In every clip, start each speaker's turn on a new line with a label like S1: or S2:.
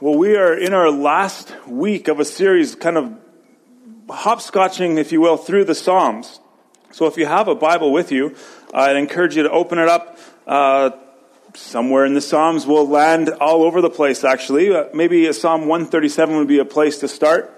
S1: Well, we are in our last week of a series, kind of hopscotching, if you will, through the Psalms. So if you have a Bible with you, I'd encourage you to open it up uh, somewhere in the Psalms. We'll land all over the place, actually. Uh, maybe Psalm 137 would be a place to start.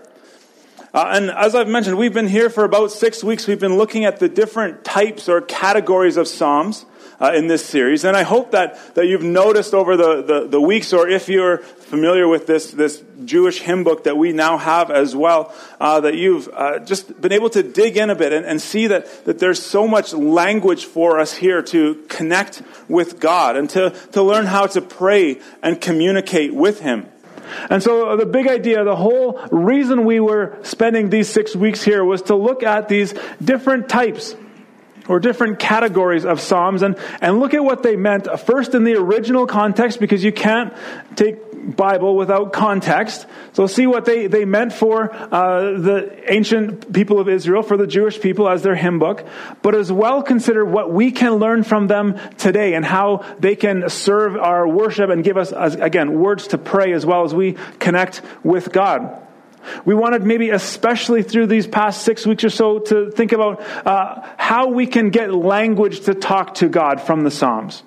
S1: Uh, and as I've mentioned, we've been here for about six weeks. We've been looking at the different types or categories of Psalms uh, in this series. And I hope that, that you've noticed over the, the, the, weeks, or if you're familiar with this, this Jewish hymn book that we now have as well, uh, that you've uh, just been able to dig in a bit and, and see that, that there's so much language for us here to connect with God and to, to learn how to pray and communicate with Him. And so the big idea, the whole reason we were spending these six weeks here was to look at these different types or different categories of Psalms and, and look at what they meant first in the original context because you can't take Bible without context. So see what they, they meant for uh, the ancient people of Israel, for the Jewish people as their hymn book, but as well consider what we can learn from them today and how they can serve our worship and give us, again, words to pray as well as we connect with God. We wanted maybe especially through these past six weeks or so to think about uh, how we can get language to talk to God from the Psalms.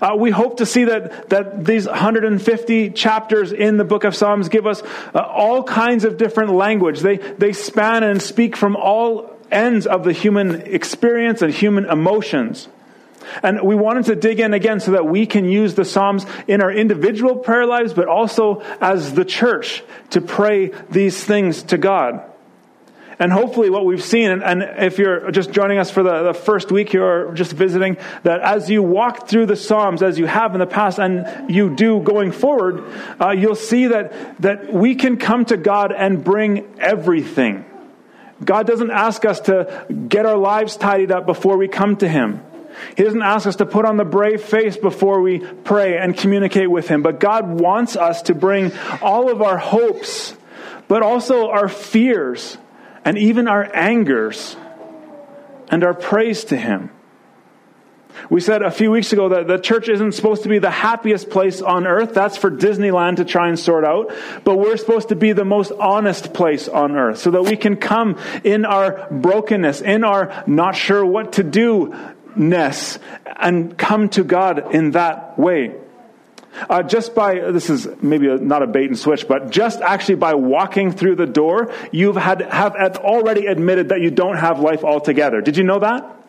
S1: Uh, we hope to see that, that these 150 chapters in the book of Psalms give us uh, all kinds of different language. They, they span and speak from all ends of the human experience and human emotions. And we wanted to dig in again so that we can use the Psalms in our individual prayer lives, but also as the church to pray these things to God. And hopefully, what we've seen, and, if you're just joining us for the, the, first week here or just visiting, that as you walk through the Psalms, as you have in the past, and you do going forward, uh, you'll see that, that we can come to God and bring everything. God doesn't ask us to get our lives tidied up before we come to Him. He doesn't ask us to put on the brave face before we pray and communicate with Him, but God wants us to bring all of our hopes, but also our fears and even our angers and our praise to Him. We said a few weeks ago that the church isn't supposed to be the happiest place on earth. That's for Disneyland to try and sort out. But we're supposed to be the most honest place on earth so that we can come in our brokenness, in our not sure what to do ness and come to God in that way. Uh, just by this is maybe a, not a bait and switch, but just actually by walking through the door, you've had have already admitted that you don't have life altogether. Did you know that?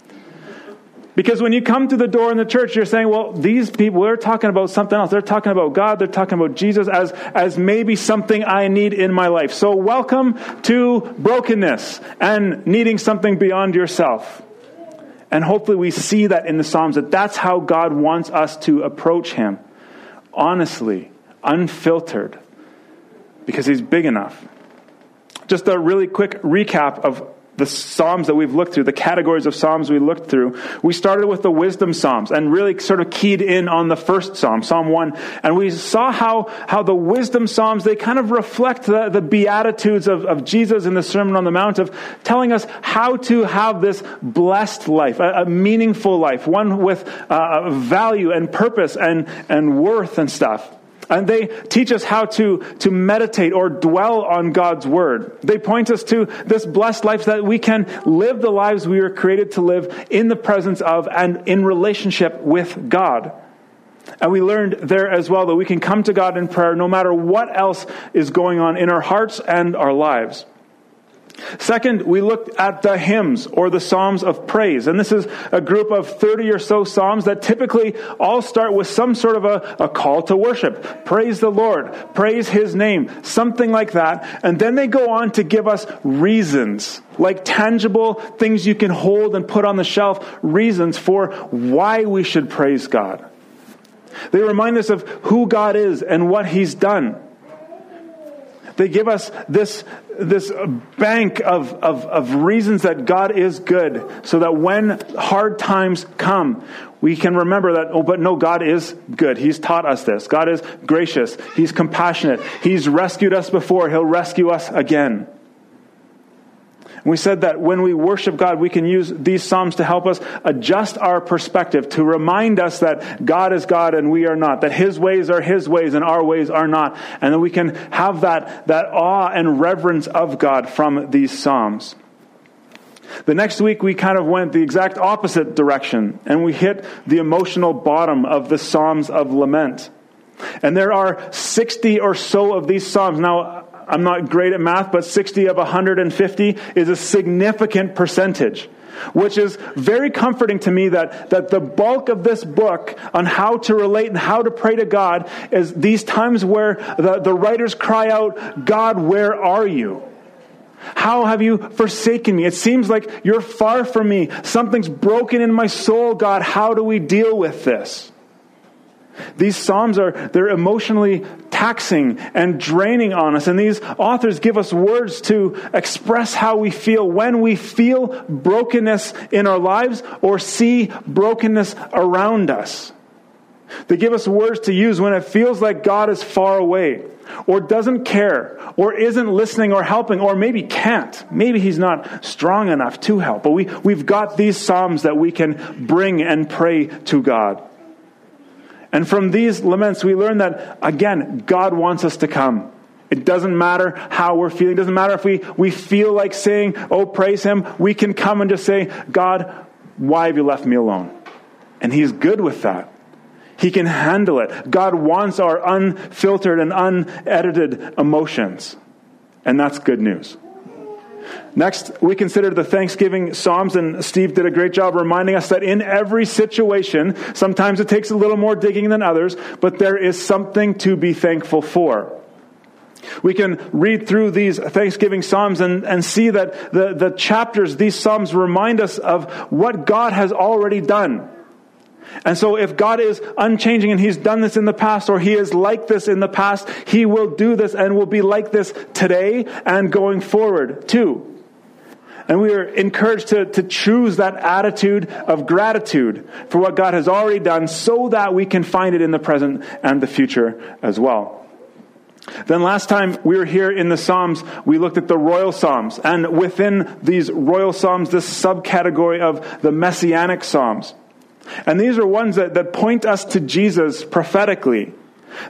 S1: Because when you come to the door in the church, you're saying, well, these people, they're talking about something else. They're talking about God. They're talking about Jesus as, as maybe something I need in my life. So welcome to brokenness and needing something beyond yourself. And hopefully we see that in the Psalms that that's how God wants us to approach Him. Honestly, unfiltered, because He's big enough. Just a really quick recap of the Psalms that we've looked through, the categories of Psalms we looked through, we started with the wisdom Psalms and really sort of keyed in on the first Psalm, Psalm 1. And we saw how, how the wisdom Psalms, they kind of reflect the, the Beatitudes of, of Jesus in the Sermon on the Mount of telling us how to have this blessed life, a, a meaningful life, one with uh, value and purpose and, and worth and stuff. And they teach us how to, to meditate or dwell on God's word. They point us to this blessed life that we can live the lives we were created to live in the presence of and in relationship with God. And we learned there as well that we can come to God in prayer no matter what else is going on in our hearts and our lives. Second, we looked at the hymns or the Psalms of praise. And this is a group of 30 or so Psalms that typically all start with some sort of a, a, call to worship. Praise the Lord. Praise His name. Something like that. And then they go on to give us reasons, like tangible things you can hold and put on the shelf, reasons for why we should praise God. They remind us of who God is and what He's done. They give us this, this bank of, of, of reasons that God is good so that when hard times come, we can remember that, oh, but no, God is good. He's taught us this. God is gracious. He's compassionate. He's rescued us before. He'll rescue us again. We said that when we worship God, we can use these Psalms to help us adjust our perspective, to remind us that God is God and we are not, that His ways are His ways and our ways are not, and that we can have that, that awe and reverence of God from these Psalms. The next week, we kind of went the exact opposite direction, and we hit the emotional bottom of the Psalms of Lament. And there are 60 or so of these Psalms. Now, I'm not great at math, but 60 of 150 is a significant percentage. Which is very comforting to me that, that the bulk of this book on how to relate and how to pray to God is these times where the, the writers cry out, God, where are you? How have you forsaken me? It seems like you're far from me. Something's broken in my soul, God. How do we deal with this? These psalms are they're emotionally taxing and draining on us and these authors give us words to express how we feel when we feel brokenness in our lives or see brokenness around us. They give us words to use when it feels like God is far away or doesn't care or isn't listening or helping or maybe can't. Maybe he's not strong enough to help. But we, we've got these Psalms that we can bring and pray to God. And from these laments, we learn that, again, God wants us to come. It doesn't matter how we're feeling. It doesn't matter if we, we feel like saying, oh, praise Him. We can come and just say, God, why have you left me alone? And He's good with that. He can handle it. God wants our unfiltered and unedited emotions. And that's good news. Next, we considered the Thanksgiving Psalms, and Steve did a great job reminding us that in every situation, sometimes it takes a little more digging than others, but there is something to be thankful for. We can read through these Thanksgiving Psalms and, and see that the, the chapters, these Psalms remind us of what God has already done. And so, if God is unchanging and He's done this in the past, or He is like this in the past, He will do this and will be like this today and going forward too. And we are encouraged to, to choose that attitude of gratitude for what God has already done so that we can find it in the present and the future as well. Then last time we were here in the Psalms, we looked at the royal Psalms. And within these royal Psalms, this subcategory of the messianic Psalms. And these are ones that, that point us to Jesus prophetically.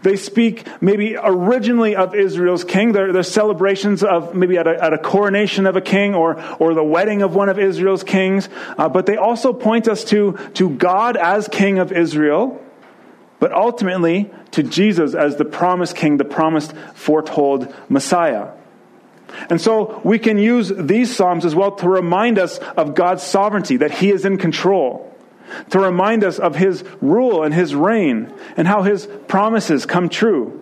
S1: They speak maybe originally of Israel's king. They're, they're celebrations of maybe at a, at a, coronation of a king or, or the wedding of one of Israel's kings. Uh, but they also point us to, to God as king of Israel, but ultimately to Jesus as the promised king, the promised foretold Messiah. And so we can use these Psalms as well to remind us of God's sovereignty, that He is in control to remind us of his rule and his reign and how his promises come true.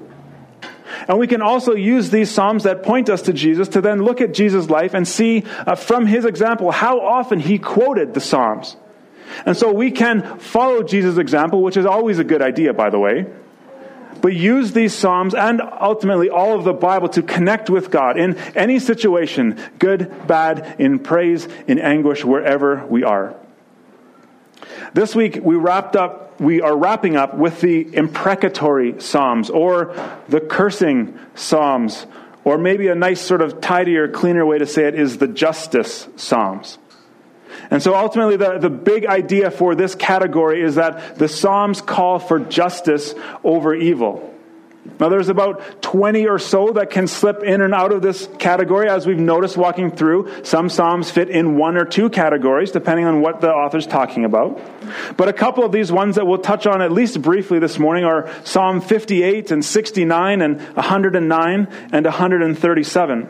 S1: And we can also use these Psalms that point us to Jesus to then look at Jesus' life and see uh, from his example how often he quoted the Psalms. And so we can follow Jesus' example, which is always a good idea, by the way, but use these Psalms and ultimately all of the Bible to connect with God in any situation, good, bad, in praise, in anguish, wherever we are. This week we wrapped up, we are wrapping up with the imprecatory Psalms or the cursing Psalms, or maybe a nice sort of tidier, cleaner way to say it is the justice Psalms. And so ultimately, the, the big idea for this category is that the Psalms call for justice over evil. Now, there's about 20 or so that can slip in and out of this category, as we've noticed walking through. Some Psalms fit in one or two categories, depending on what the author's talking about. But a couple of these ones that we'll touch on at least briefly this morning are Psalm 58 and 69 and 109 and 137.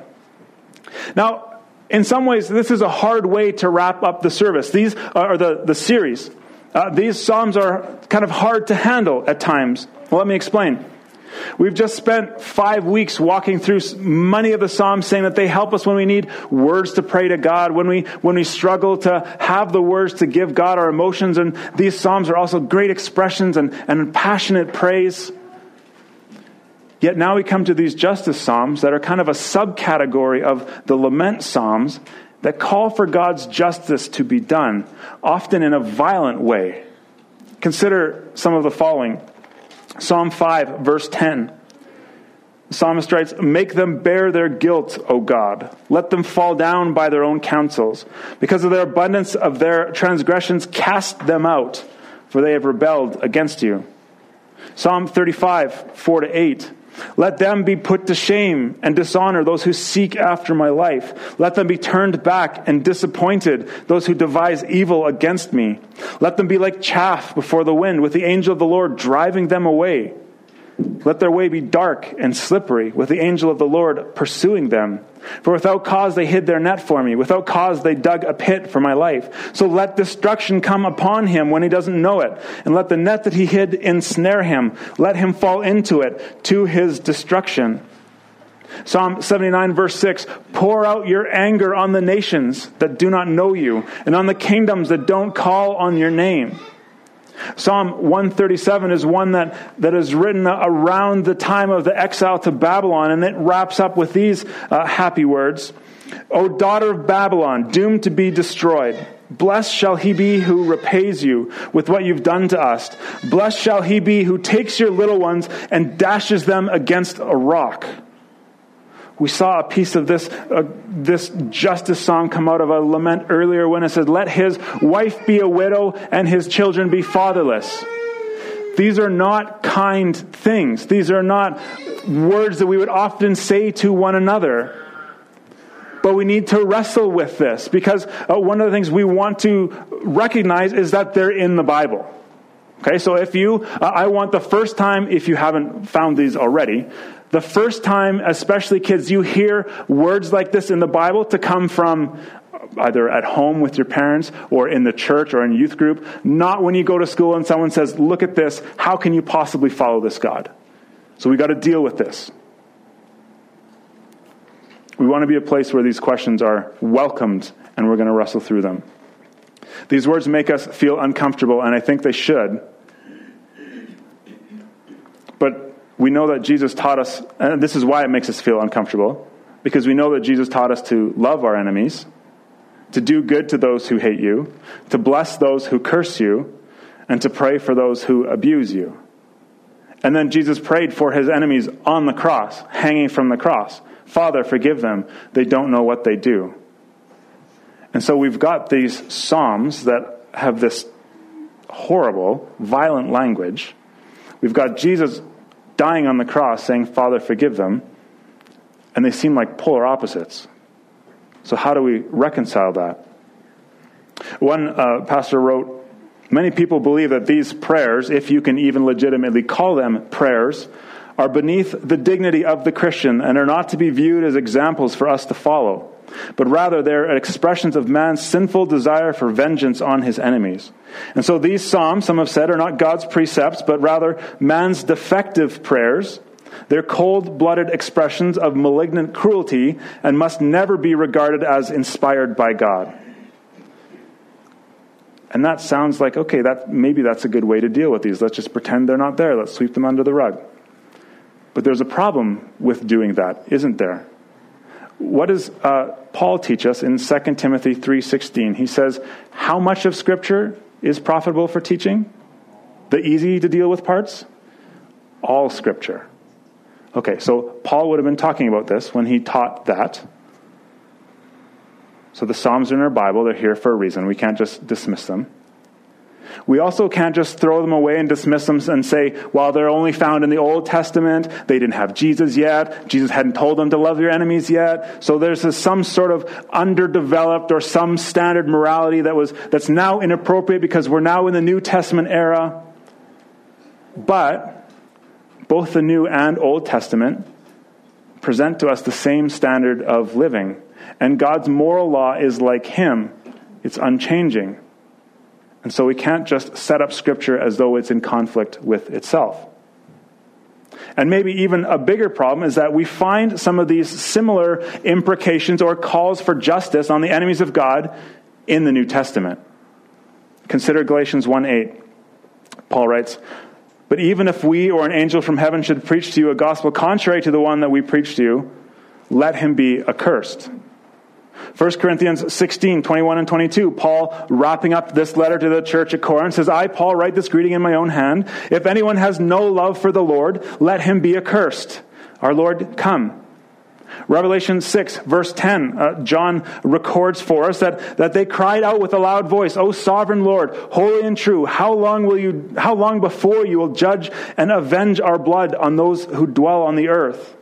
S1: Now, in some ways, this is a hard way to wrap up the service. These are the, the series. Uh, these Psalms are kind of hard to handle at times. Well, let me explain. We've just spent five weeks walking through many of the Psalms saying that they help us when we need words to pray to God, when we, when we struggle to have the words to give God our emotions. And these Psalms are also great expressions and, and passionate praise. Yet now we come to these justice Psalms that are kind of a subcategory of the lament Psalms that call for God's justice to be done, often in a violent way. Consider some of the following. Psalm 5, verse 10. The psalmist writes, Make them bear their guilt, O God. Let them fall down by their own counsels. Because of their abundance of their transgressions, cast them out, for they have rebelled against you. Psalm 35, 4 to 8. Let them be put to shame and dishonor those who seek after my life. Let them be turned back and disappointed, those who devise evil against me. Let them be like chaff before the wind, with the angel of the Lord driving them away. Let their way be dark and slippery, with the angel of the Lord pursuing them. For without cause they hid their net for me. Without cause they dug a pit for my life. So let destruction come upon him when he doesn't know it. And let the net that he hid ensnare him. Let him fall into it to his destruction. Psalm 79 verse 6, pour out your anger on the nations that do not know you and on the kingdoms that don't call on your name. Psalm 137 is one that, that is written around the time of the exile to Babylon, and it wraps up with these uh, happy words O daughter of Babylon, doomed to be destroyed. Blessed shall he be who repays you with what you've done to us. Blessed shall he be who takes your little ones and dashes them against a rock. We saw a piece of this, uh, this justice song come out of a lament earlier when it said, Let his wife be a widow and his children be fatherless. These are not kind things. These are not words that we would often say to one another. But we need to wrestle with this because uh, one of the things we want to recognize is that they're in the Bible. Okay, so if you, uh, I want the first time, if you haven't found these already, the first time, especially kids, you hear words like this in the Bible to come from either at home with your parents or in the church or in youth group, not when you go to school and someone says, Look at this, how can you possibly follow this God? So we got to deal with this. We want to be a place where these questions are welcomed and we're going to wrestle through them. These words make us feel uncomfortable, and I think they should. But we know that Jesus taught us, and this is why it makes us feel uncomfortable, because we know that Jesus taught us to love our enemies, to do good to those who hate you, to bless those who curse you, and to pray for those who abuse you. And then Jesus prayed for his enemies on the cross, hanging from the cross. Father, forgive them. They don't know what they do. And so we've got these Psalms that have this horrible, violent language. We've got Jesus dying on the cross saying, Father, forgive them. And they seem like polar opposites. So, how do we reconcile that? One uh, pastor wrote Many people believe that these prayers, if you can even legitimately call them prayers, are beneath the dignity of the Christian and are not to be viewed as examples for us to follow but rather they're expressions of man's sinful desire for vengeance on his enemies. And so these Psalms, some have said, are not God's precepts, but rather man's defective prayers. They're cold blooded expressions of malignant cruelty and must never be regarded as inspired by God. And that sounds like, okay, that, maybe that's a good way to deal with these. Let's just pretend they're not there. Let's sweep them under the rug. But there's a problem with doing that, isn't there? What does uh, Paul teach us in 2 Timothy 3:16? He says, "How much of scripture is profitable for teaching? The easy to deal with parts? All scripture." Okay, so Paul would have been talking about this when he taught that. So the Psalms are in our Bible, they're here for a reason. We can't just dismiss them. We also can't just throw them away and dismiss them and say, well, they're only found in the Old Testament. They didn't have Jesus yet. Jesus hadn't told them to love your enemies yet. So there's a, some sort of underdeveloped or some standard morality that was, that's now inappropriate because we're now in the New Testament era. But both the New and Old Testament present to us the same standard of living. And God's moral law is like Him. It's unchanging. And so we can't just set up Scripture as though it's in conflict with itself. And maybe even a bigger problem is that we find some of these similar imprecations or calls for justice on the enemies of God in the New Testament. Consider Galatians 1 8. Paul writes, But even if we or an angel from heaven should preach to you a gospel contrary to the one that we preach to you, let him be accursed. 1 Corinthians 16, 21 and 22, Paul wrapping up this letter to the church at Corinth says, I, Paul, write this greeting in my own hand. If anyone has no love for the Lord, let him be accursed. Our Lord, come. Revelation 6, verse 10, uh, John records for us that, that they cried out with a loud voice, O sovereign Lord, holy and true, how long will you, how long before you will judge and avenge our blood on those who dwell on the earth?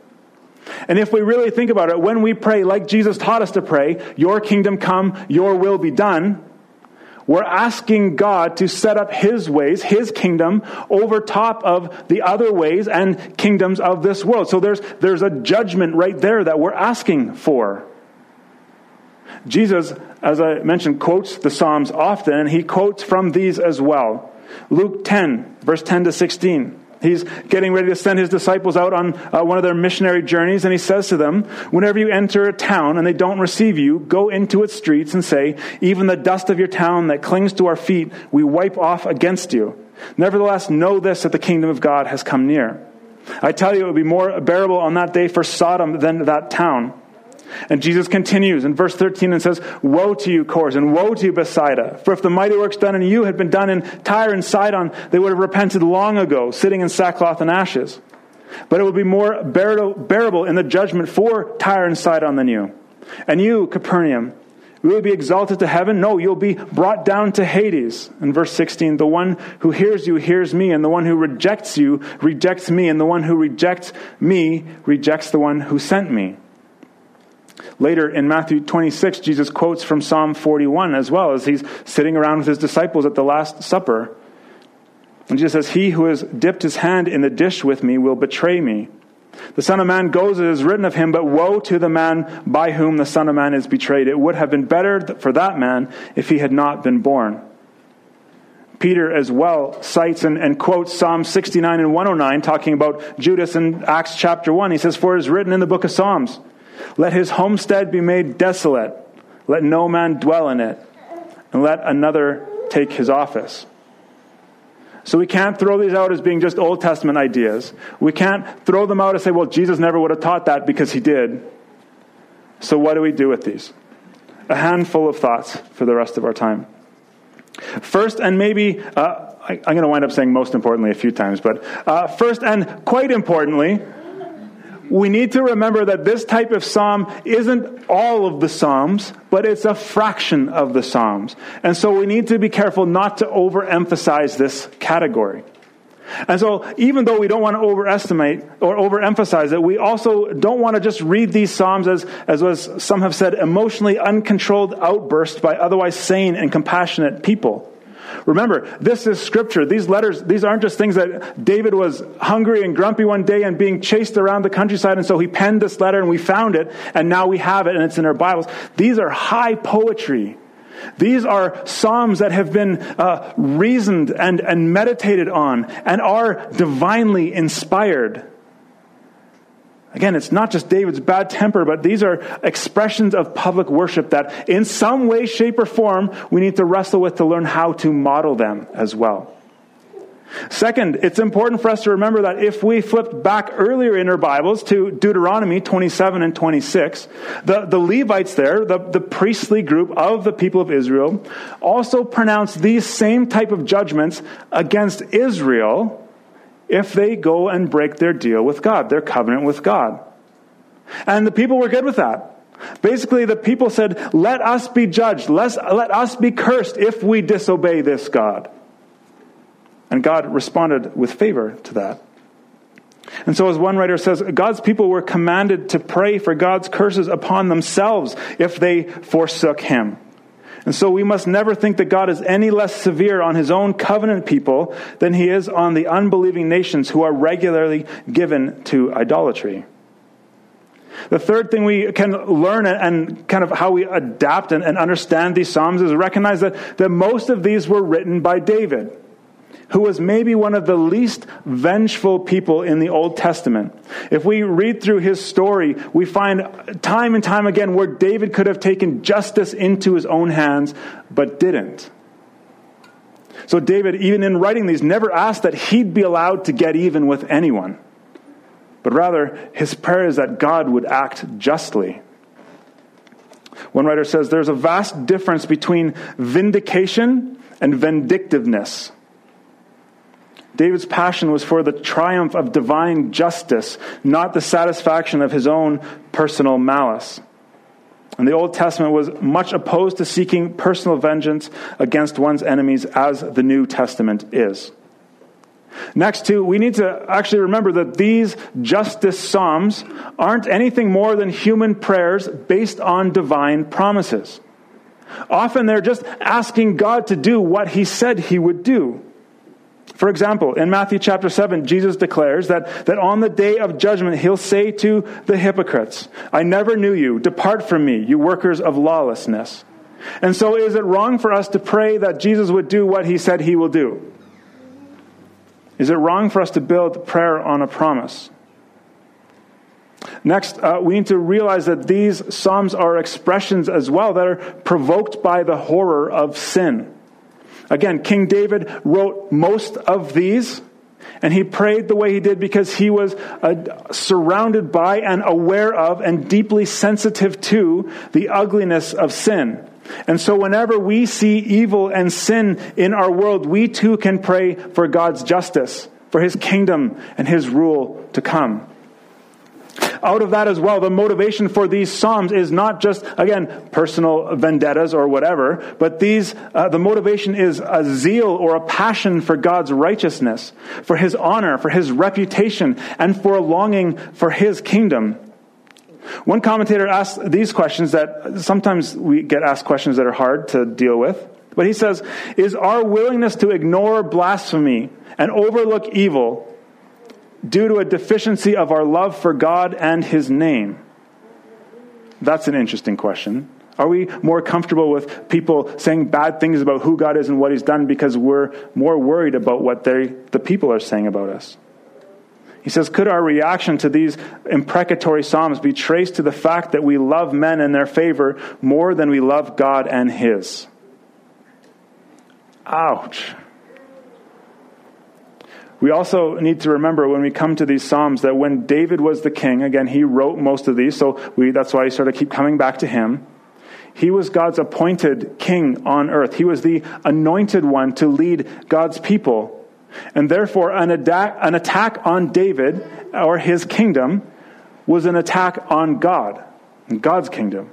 S1: And if we really think about it, when we pray like Jesus taught us to pray, your kingdom come, your will be done, we're asking God to set up His ways, His kingdom, over top of the other ways and kingdoms of this world. So there's, there's a judgment right there that we're asking for. Jesus, as I mentioned, quotes the Psalms often, and he quotes from these as well. Luke 10, verse 10 to 16. He's getting ready to send his disciples out on uh, one of their missionary journeys, and he says to them, Whenever you enter a town and they don't receive you, go into its streets and say, Even the dust of your town that clings to our feet, we wipe off against you. Nevertheless, know this that the kingdom of God has come near. I tell you, it would be more bearable on that day for Sodom than that town. And Jesus continues in verse 13 and says, Woe to you, Chorazin, and woe to you, Bethsaida. For if the mighty works done in you had been done in Tyre and Sidon, they would have repented long ago, sitting in sackcloth and ashes. But it will be more bearable in the judgment for Tyre and Sidon than you. And you, Capernaum, will you be exalted to heaven? No, you'll be brought down to Hades. In verse 16, the one who hears you hears me, and the one who rejects you rejects me, and the one who rejects me rejects the one who sent me. Later in Matthew 26, Jesus quotes from Psalm 41 as well as he's sitting around with his disciples at the Last Supper. And Jesus says, He who has dipped his hand in the dish with me will betray me. The Son of Man goes as is written of him, but woe to the man by whom the Son of Man is betrayed. It would have been better for that man if he had not been born. Peter as well cites and, and, quotes Psalm 69 and 109, talking about Judas in Acts chapter 1. He says, For it is written in the book of Psalms, let his homestead be made desolate. Let no man dwell in it. And let another take his office. So we can't throw these out as being just Old Testament ideas. We can't throw them out and say, well, Jesus never would have taught that because he did. So what do we do with these? A handful of thoughts for the rest of our time. First, and maybe, uh, I, am going to wind up saying most importantly a few times, but uh, first and quite importantly, we need to remember that this type of psalm isn't all of the psalms, but it's a fraction of the psalms. And so we need to be careful not to overemphasize this category. And so, even though we don't want to overestimate or overemphasize it, we also don't want to just read these Psalms as, as was, some have said, emotionally uncontrolled outbursts by otherwise sane and compassionate people. Remember, this is scripture. These letters, these aren't just things that David was hungry and grumpy one day and being chased around the countryside, and so he penned this letter and we found it, and now we have it and it's in our Bibles. These are high poetry. These are Psalms that have been uh, reasoned and, and meditated on and are divinely inspired. Again, it's not just David's bad temper, but these are expressions of public worship that, in some way, shape, or form, we need to wrestle with to learn how to model them as well. Second, it's important for us to remember that if we flipped back earlier in our Bibles to Deuteronomy 27 and 26, the, the Levites there, the, the priestly group of the people of Israel, also pronounced these same type of judgments against Israel if they go and break their deal with God, their covenant with God. And the people were good with that. Basically, the people said, Let us be judged, let us be cursed if we disobey this God. And God responded with favor to that. And so, as one writer says, God's people were commanded to pray for God's curses upon themselves if they forsook Him. And so we must never think that God is any less severe on his own covenant people than he is on the unbelieving nations who are regularly given to idolatry. The third thing we can learn and kind of how we adapt and, understand these Psalms is recognize that, that most of these were written by David who was maybe one of the least vengeful people in the Old Testament. If we read through his story, we find time and time again where David could have taken justice into his own hands, but didn't. So David, even in writing these, never asked that he'd be allowed to get even with anyone. But rather, his prayer is that God would act justly. One writer says there's a vast difference between vindication and vindictiveness. David's passion was for the triumph of divine justice, not the satisfaction of his own personal malice. And the Old Testament was much opposed to seeking personal vengeance against one's enemies as the New Testament is. Next, too, we need to actually remember that these justice psalms aren't anything more than human prayers based on divine promises. Often they're just asking God to do what he said he would do. For example, in Matthew chapter 7, Jesus declares that, that on the day of judgment, he'll say to the hypocrites, I never knew you. Depart from me, you workers of lawlessness. And so, is it wrong for us to pray that Jesus would do what he said he will do? Is it wrong for us to build prayer on a promise? Next, uh, we need to realize that these Psalms are expressions as well that are provoked by the horror of sin. Again, King David wrote most of these, and he prayed the way he did because he was uh, surrounded by and aware of and deeply sensitive to the ugliness of sin. And so, whenever we see evil and sin in our world, we too can pray for God's justice, for his kingdom and his rule to come out of that as well, the motivation for these Psalms is not just, again, personal vendettas or whatever, but these, uh, the motivation is a zeal or a passion for God's righteousness, for His honor, for His reputation, and for a longing for His kingdom. One commentator asked these questions that sometimes we get asked questions that are hard to deal with. But he says, Is our willingness to ignore blasphemy and overlook evil due to a deficiency of our love for God and His name? That's an interesting question. Are we more comfortable with people saying bad things about who God is and what He's done because we're more worried about what they, the people are saying about us? He says, Could our reaction to these imprecatory Psalms be traced to the fact that we love men and their favor more than we love God and His? Ouch. We also need to remember when we come to these Psalms that when David was the king, again, he wrote most of these, so we, that's why I sort of keep coming back to him. He was God's appointed king on earth. He was the anointed one to lead God's people. And therefore, an, attack, an attack on David or his kingdom was an attack on God, and God's kingdom.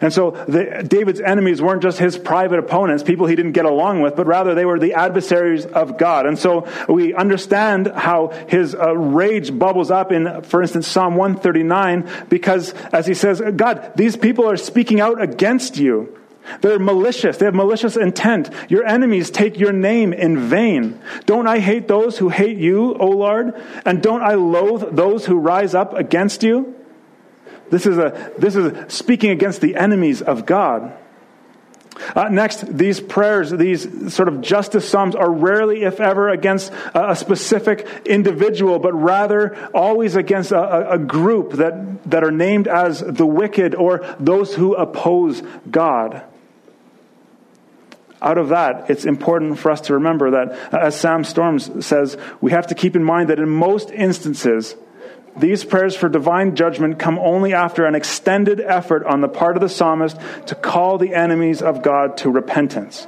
S1: And so the, David's enemies weren't just his private opponents, people he didn't get along with, but rather they were the adversaries of God. And so we understand how his uh, rage bubbles up in, for instance, Psalm 139, because as he says, God, these people are speaking out against you. They're malicious. They have malicious intent. Your enemies take your name in vain. Don't I hate those who hate you, O Lord? And don't I loathe those who rise up against you? This is, a, this is speaking against the enemies of God. Uh, next, these prayers, these sort of justice psalms are rarely, if ever, against a, specific individual, but rather always against a, a group that, that are named as the wicked or those who oppose God out of that, it's important for us to remember that, as Sam Storms says, we have to keep in mind that in most instances, these prayers for divine judgment come only after an extended effort on the part of the psalmist to call the enemies of God to repentance.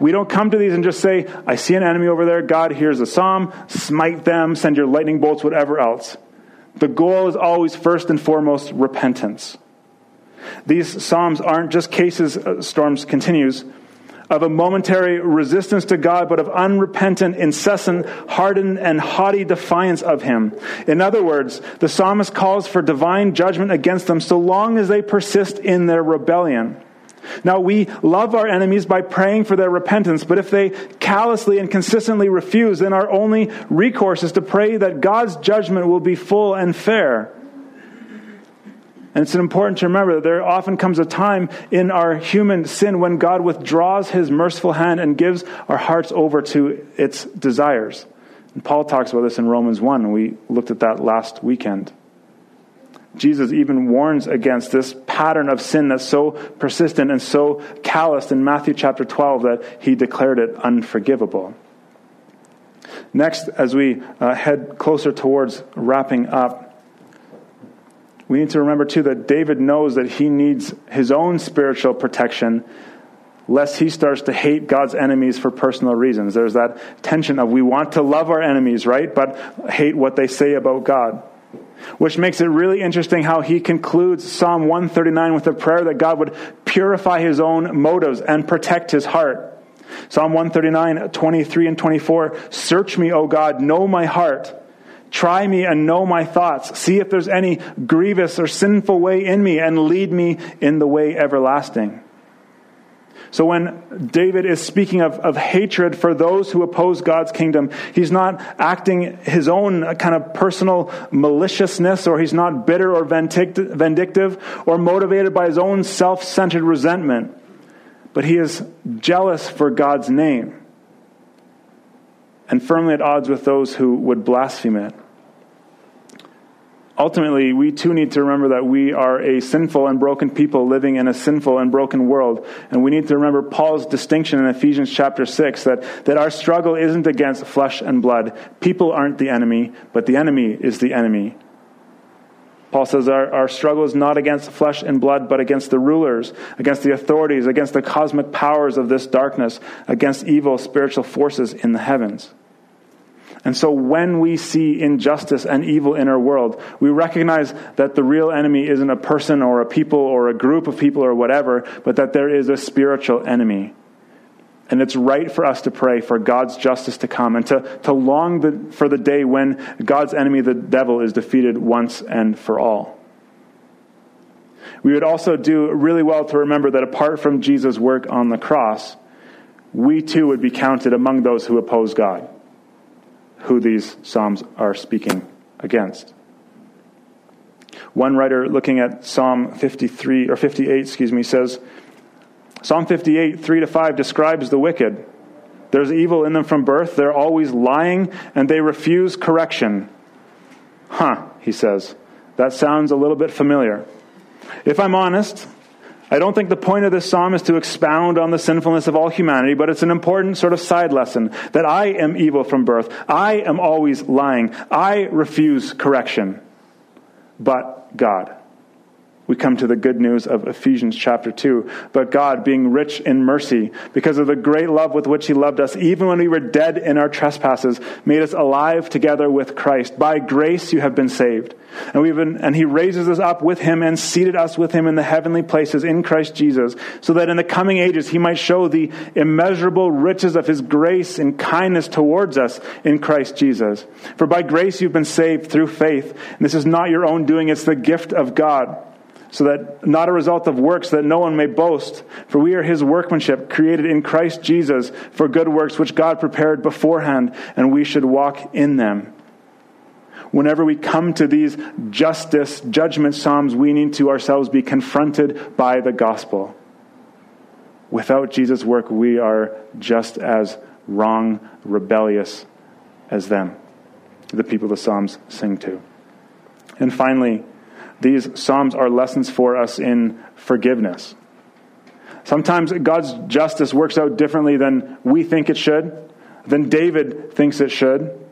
S1: We don't come to these and just say, I see an enemy over there. God hears a psalm, smite them, send your lightning bolts, whatever else. The goal is always first and foremost repentance. These psalms aren't just cases, uh, Storms continues, of a momentary resistance to God, but of unrepentant, incessant, hardened, and haughty defiance of Him. In other words, the psalmist calls for divine judgment against them so long as they persist in their rebellion. Now, we love our enemies by praying for their repentance, but if they callously and consistently refuse, then our only recourse is to pray that God's judgment will be full and fair. And it's important to remember that there often comes a time in our human sin when God withdraws his merciful hand and gives our hearts over to its desires. And Paul talks about this in Romans 1, and we looked at that last weekend. Jesus even warns against this pattern of sin that's so persistent and so calloused in Matthew chapter 12 that he declared it unforgivable. Next, as we uh, head closer towards wrapping up, we need to remember too that David knows that he needs his own spiritual protection lest he starts to hate God's enemies for personal reasons. There's that tension of we want to love our enemies, right? But hate what they say about God. Which makes it really interesting how he concludes Psalm 139 with a prayer that God would purify his own motives and protect his heart. Psalm 139, 23 and 24 Search me, O God, know my heart. Try me and know my thoughts. See if there's any grievous or sinful way in me, and lead me in the way everlasting. So when David is speaking of, of hatred for those who oppose God's kingdom, he's not acting his own kind of personal maliciousness, or he's not bitter or vindictive, or motivated by his own self centered resentment, but he is jealous for God's name and firmly at odds with those who would blaspheme it ultimately, we too need to remember that we are a sinful and broken people living in a sinful and broken world. And we need to remember Paul's distinction in Ephesians chapter 6 that, that our struggle isn't against flesh and blood. People aren't the enemy, but the enemy is the enemy. Paul says our, our struggle is not against flesh and blood, but against the rulers, against the authorities, against the cosmic powers of this darkness, against evil spiritual forces in the heavens. And so when we see injustice and evil in our world, we recognize that the real enemy isn't a person or a people or a group of people or whatever, but that there is a spiritual enemy. And it's right for us to pray for God's justice to come and to, to long the, for the day when God's enemy, the devil, is defeated once and for all. We would also do really well to remember that apart from Jesus' work on the cross, we too would be counted among those who oppose God who these Psalms are speaking against. One writer looking at Psalm 53 or 58, excuse me, says Psalm 58, 3 to 5 describes the wicked. There's evil in them from birth. They're always lying and they refuse correction. Huh, he says. That sounds a little bit familiar. If I'm honest, I don't think the point of this psalm is to expound on the sinfulness of all humanity, but it's an important sort of side lesson that I am evil from birth. I am always lying. I refuse correction. But God we come to the good news of Ephesians chapter 2. But God, being rich in mercy, because of the great love with which He loved us, even when we were dead in our trespasses, made us alive together with Christ. By grace you have been saved. And, we've been, and He raises us up with Him and seated us with Him in the heavenly places in Christ Jesus, so that in the coming ages He might show the immeasurable riches of His grace and kindness towards us in Christ Jesus. For by grace you've been saved through faith. And this is not your own doing, it's the gift of God so that not a result of works that no one may boast. For we are his workmanship, created in Christ Jesus for good works which God prepared beforehand, and we should walk in them. Whenever we come to these justice, judgment psalms, we need to ourselves be confronted by the gospel. Without Jesus' work, we are just as wrong, rebellious as them, the people the Psalms sing to. And finally, these Psalms are lessons for us in forgiveness. Sometimes God's justice works out differently than we think it should, than David thinks it should.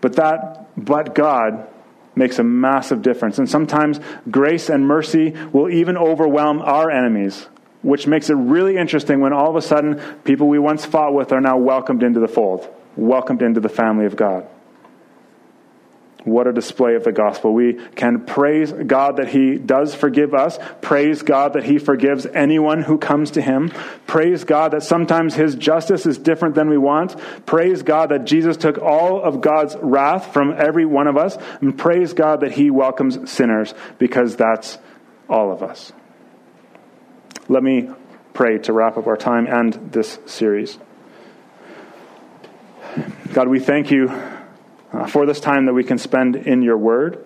S1: But that, but God, makes a massive difference. And sometimes grace and mercy will even overwhelm our enemies, which makes it really interesting when all of a sudden people we once fought with are now welcomed into the fold, welcomed into the family of God. What a display of the gospel. We can praise God that He does forgive us, praise God that He forgives anyone who comes to Him, praise God that sometimes His justice is different than we want, praise God that Jesus took all of God's wrath from every one of us, and praise God that He welcomes sinners because that's all of us. Let me pray to wrap up our time and this series. God, we thank you uh, for this time that we can spend in your word.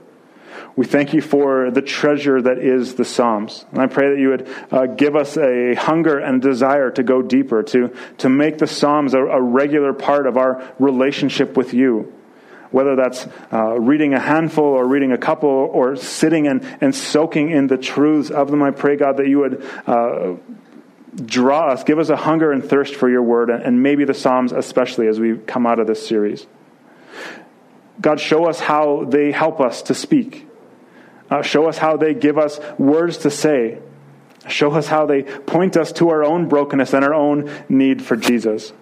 S1: We thank you for the treasure that is the Psalms. And I pray that you would uh, give us a hunger and desire to go deeper, to, to make the Psalms a, a regular part of our relationship with you. Whether that's uh, reading a handful or reading a couple or sitting and, and soaking in the truths of them, I pray, God, that you would uh, draw us, give us a hunger and thirst for your word, and maybe the Psalms especially as we come out of this series. God, show us how they help us to speak. Uh, show us how they give us words to say. Show us how they point us to our own brokenness and our own need for Jesus.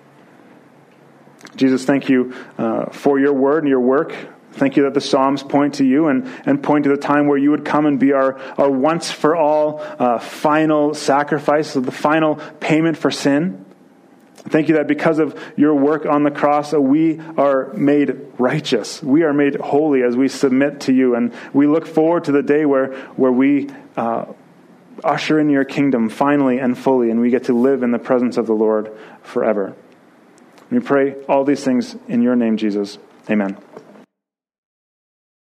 S1: Jesus, thank you uh, for your word and your work. Thank you that the Psalms point to you and, and point to the time where you would come and be our, our once for all uh, final sacrifice, the final payment for sin. Thank you that because of your work on the cross, uh, we are made righteous. We are made holy as we submit to you. And we look forward to the day where, where we uh, usher in your kingdom finally and fully, and we get to live in the presence of the Lord forever. We pray all these things in your name, Jesus. Amen.